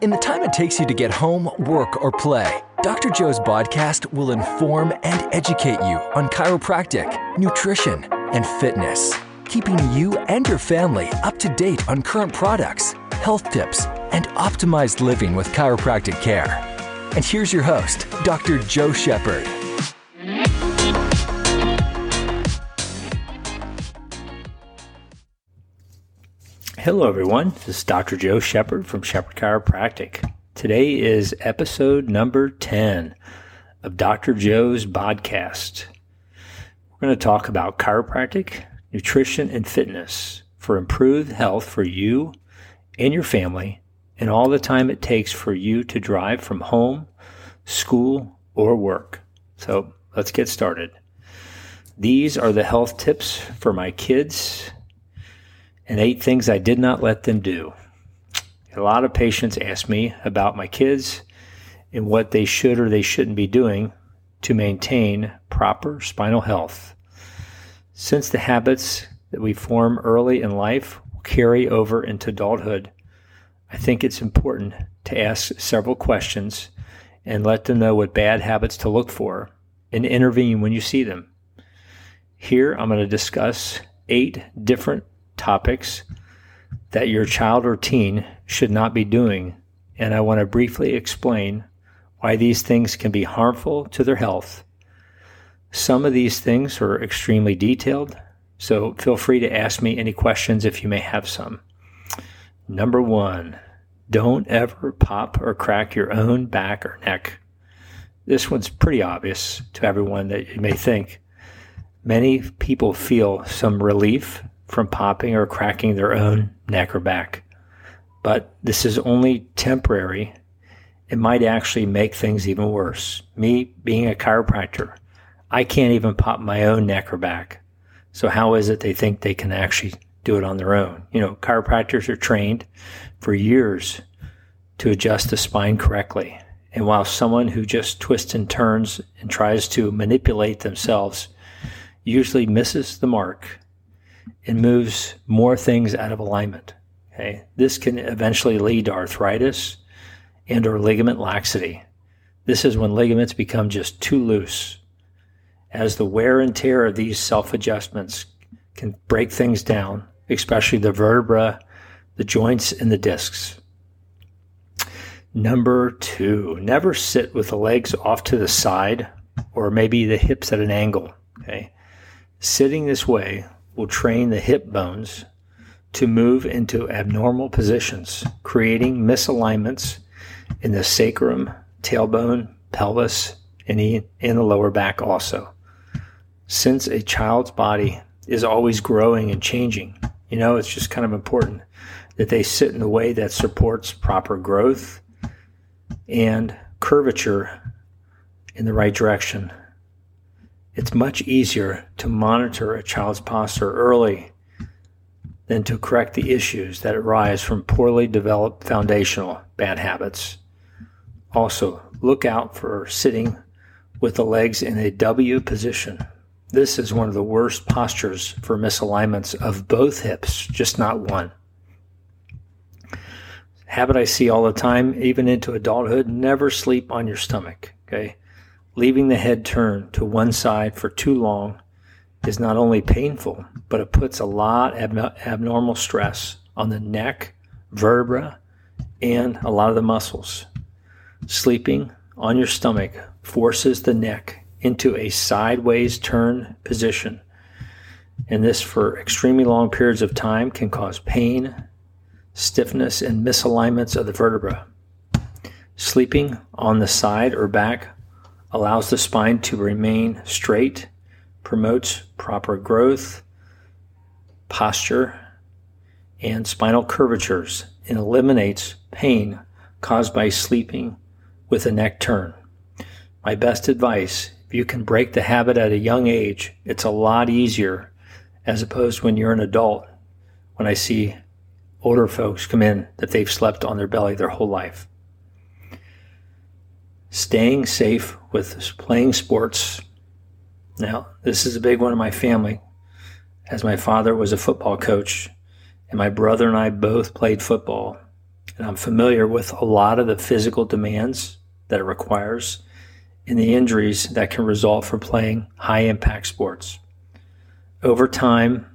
In the time it takes you to get home, work, or play, Dr. Joe's podcast will inform and educate you on chiropractic, nutrition, and fitness, keeping you and your family up to date on current products, health tips, and optimized living with chiropractic care. And here's your host, Dr. Joe Shepard. Hello, everyone. This is Dr. Joe Shepard from Shepard Chiropractic. Today is episode number 10 of Dr. Joe's podcast. We're going to talk about chiropractic, nutrition, and fitness for improved health for you and your family, and all the time it takes for you to drive from home, school, or work. So let's get started. These are the health tips for my kids and eight things I did not let them do. A lot of patients ask me about my kids and what they should or they shouldn't be doing to maintain proper spinal health. Since the habits that we form early in life carry over into adulthood, I think it's important to ask several questions and let them know what bad habits to look for and intervene when you see them. Here, I'm going to discuss eight different topics that your child or teen should not be doing, and I want to briefly explain why these things can be harmful to their health. Some of these things are extremely detailed, so feel free to ask me any questions if you may have some. Number one, don't ever pop or crack your own back or neck. This one's pretty obvious to everyone that you may think. Many people feel some relief from popping or cracking their own neck or back. But this is only temporary. It might actually make things even worse. Me being a chiropractor, I can't even pop my own neck or back. So how is it they think they can actually do it on their own? You know, chiropractors are trained for years to adjust the spine correctly. And while someone who just twists and turns and tries to manipulate themselves usually misses the mark, and moves more things out of alignment. Okay. This can eventually lead to arthritis and or ligament laxity. This is when ligaments become just too loose. As the wear and tear of these self adjustments can break things down, especially the vertebra, the joints, and the discs. Number two, never sit with the legs off to the side or maybe the hips at an angle. Okay. Sitting this way will train the hip bones to move into abnormal positions, creating misalignments in the sacrum, tailbone, pelvis, and in the lower back also. Since a child's body is always growing and changing, you know, it's just kind of important that they sit in a way that supports proper growth and curvature in the right direction it's much easier to monitor a child's posture early than to correct the issues that arise from poorly developed foundational bad habits. Also, look out for sitting with the legs in a W position. This is one of the worst postures for misalignments of both hips, just not one. Habit I see all the time, even into adulthood, never sleep on your stomach. Okay. Leaving the head turned to one side for too long is not only painful, but it puts a lot of abnormal stress on the neck, vertebra, and a lot of the muscles. Sleeping on your stomach forces the neck into a sideways turn position. And this, for extremely long periods of time, can cause pain, stiffness, and misalignments of the vertebra. Sleeping on the side or back allows the spine to remain straight, promotes proper growth, posture, and spinal curvatures, and eliminates pain caused by sleeping with a neck turn. My best advice if you can break the habit at a young age, it's a lot easier as opposed when you're an adult. When I see older folks come in that they've slept on their belly their whole life staying safe with playing sports. Now, this is a big one in my family, as my father was a football coach, and my brother and I both played football. and I'm familiar with a lot of the physical demands that it requires and the injuries that can result from playing high impact sports. Over time,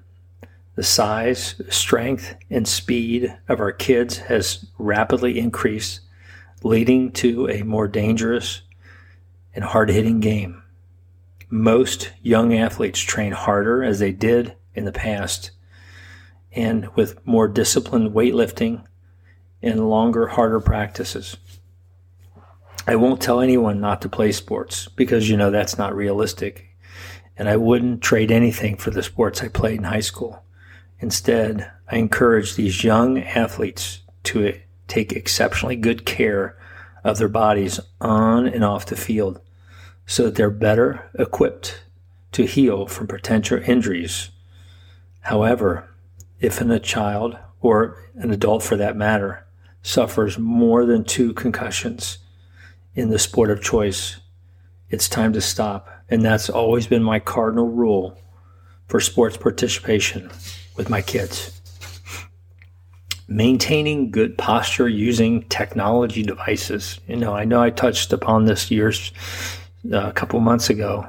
the size, strength, and speed of our kids has rapidly increased, leading to a more dangerous and hard hitting game. Most young athletes train harder as they did in the past and with more disciplined weightlifting and longer, harder practices. I won't tell anyone not to play sports because, you know, that's not realistic. And I wouldn't trade anything for the sports I played in high school. Instead, I encourage these young athletes to take exceptionally good care of their bodies on and off the field so that they're better equipped to heal from potential injuries. However, if a child or an adult for that matter suffers more than two concussions in the sport of choice, it's time to stop. And that's always been my cardinal rule for sports participation with my kids. Maintaining good posture using technology devices. You know, I know I touched upon this years uh, a couple months ago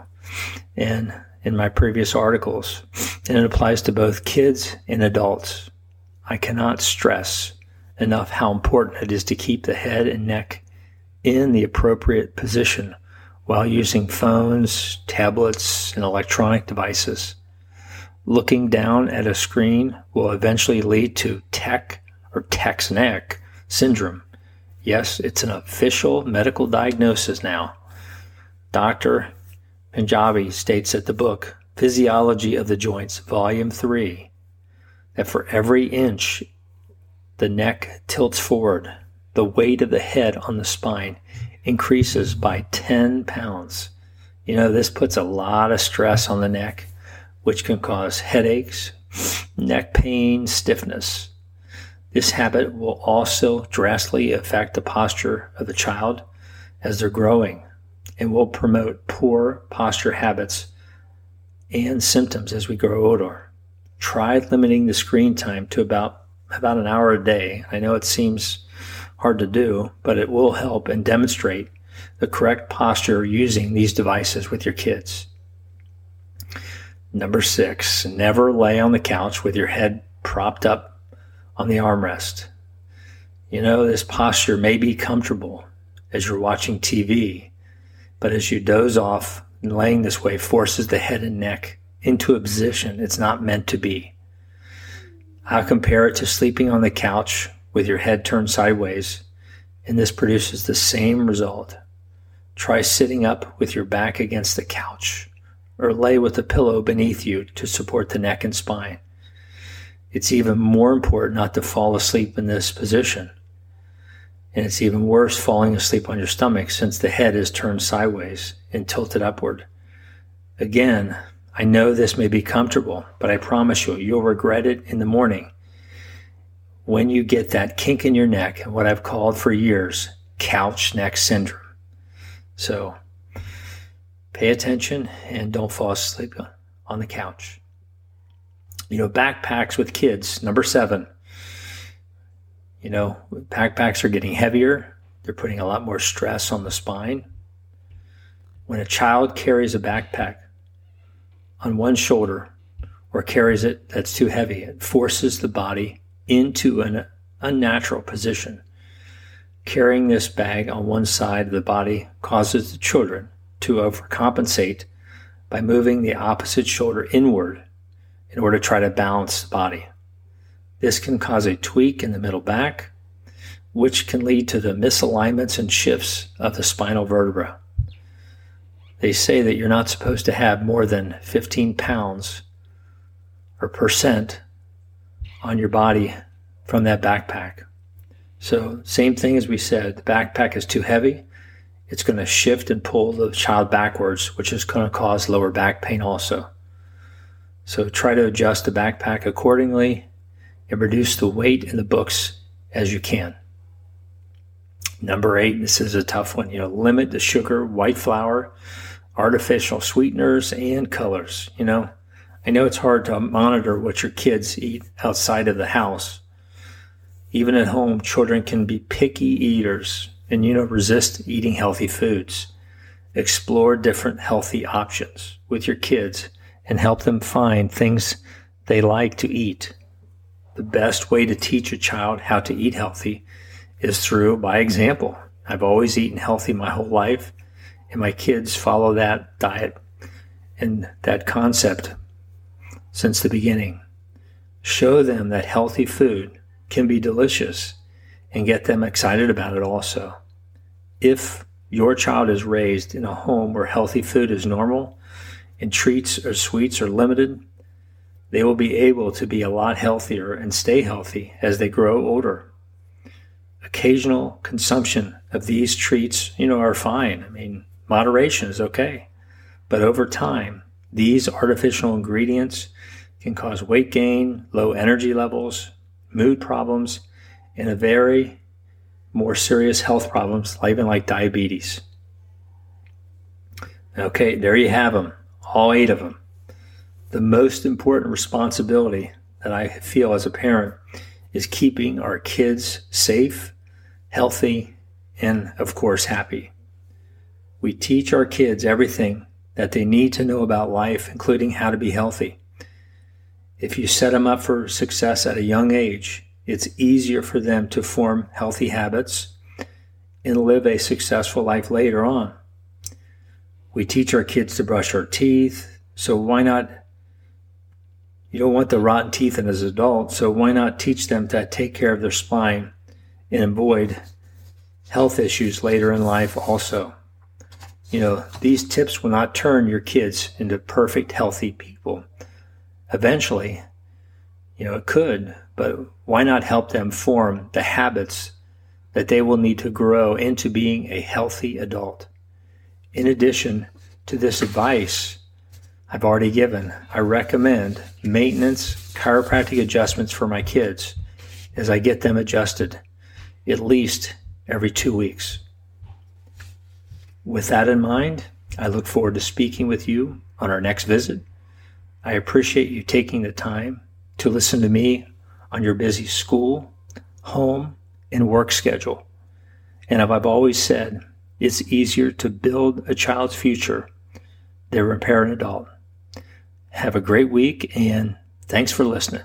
and in my previous articles, and it applies to both kids and adults. I cannot stress enough how important it is to keep the head and neck in the appropriate position while using phones, tablets, and electronic devices. Looking down at a screen will eventually lead to tech or text neck syndrome. Yes, it's an official medical diagnosis now. Dr. Panjabi states that the book, Physiology of the Joints, Volume 3, that for every inch the neck tilts forward, the weight of the head on the spine increases by 10 pounds. You know, this puts a lot of stress on the neck, which can cause headaches, neck pain, stiffness. This habit will also drastically affect the posture of the child as they're growing and will promote poor posture habits and symptoms as we grow older. Try limiting the screen time to about about an hour a day. I know it seems hard to do, but it will help and demonstrate the correct posture using these devices with your kids. Number six, never lay on the couch with your head propped up on the armrest. You know, this posture may be comfortable as you're watching TV, but as you doze off, laying this way forces the head and neck into a position it's not meant to be. I'll compare it to sleeping on the couch with your head turned sideways, and this produces the same result. Try sitting up with your back against the couch, or lay with a pillow beneath you to support the neck and spine. It's even more important not to fall asleep in this position. And it's even worse falling asleep on your stomach since the head is turned sideways and tilted upward. Again, I know this may be comfortable, but I promise you, you'll regret it in the morning when you get that kink in your neck and what I've called for years couch neck syndrome. So pay attention and don't fall asleep on the couch. You know, backpacks with kids, number seven. You know, backpacks are getting heavier. They're putting a lot more stress on the spine. When a child carries a backpack on one shoulder or carries it that's too heavy, it forces the body into an unnatural position. Carrying this bag on one side of the body causes the children to overcompensate by moving the opposite shoulder inward in order to try to balance the body. This can cause a tweak in the middle back, which can lead to the misalignments and shifts of the spinal vertebra. They say that you're not supposed to have more than 15 pounds or percent on your body from that backpack. So, same thing as we said, the backpack is too heavy. It's going to shift and pull the child backwards, which is going to cause lower back pain also. So, try to adjust the backpack accordingly and reduce the weight in the books as you can. Number eight, this is a tough one. You know, limit the sugar, white flour, artificial sweeteners, and colors. You know, I know it's hard to monitor what your kids eat outside of the house, Even at home, children can be picky eaters and, you know, resist eating healthy foods. Explore different healthy options with your kids and help them find things they like to eat. The best way to teach a child how to eat healthy is through by example. I've always eaten healthy my whole life, and my kids follow that diet and that concept since the beginning. Show them that healthy food can be delicious and get them excited about it also. If your child is raised in a home where healthy food is normal and treats or sweets are limited, they will be able to be a lot healthier and stay healthy as they grow older. Occasional consumption of these treats, you know, are fine. I mean, moderation is okay. But over time, these artificial ingredients can cause weight gain, low energy levels, mood problems, and a very more serious health problems, even like diabetes. Okay, there you have them, all eight of them. The most important responsibility that I feel as a parent is keeping our kids safe, healthy, and of course, happy. We teach our kids everything that they need to know about life, including how to be healthy. If you set them up for success at a young age, it's easier for them to form healthy habits and live a successful life later on. We teach our kids to brush our teeth, so why not? You don't want the rotten teeth as adults, so why not teach them to take care of their spine and avoid health issues later in life also? You know, these tips will not turn your kids into perfect, healthy people. Eventually, you know, it could, but why not help them form the habits that they will need to grow into being a healthy adult? In addition to this advice I've already given, I recommend maintenance chiropractic adjustments for my kids as I get them adjusted at least every two weeks. With that in mind, I look forward to speaking with you on our next visit. I appreciate you taking the time to listen to me on your busy school, home, and work schedule. And as I've always said, it's easier to build a child's future than repair an adult. Have a great week and thanks for listening.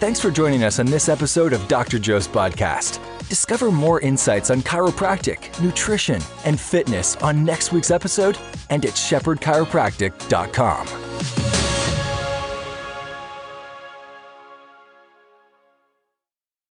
Thanks for joining us on this episode of Dr. Joe's podcast. Discover more insights on chiropractic, nutrition, and fitness on next week's episode and at shepherdchiropractic.com.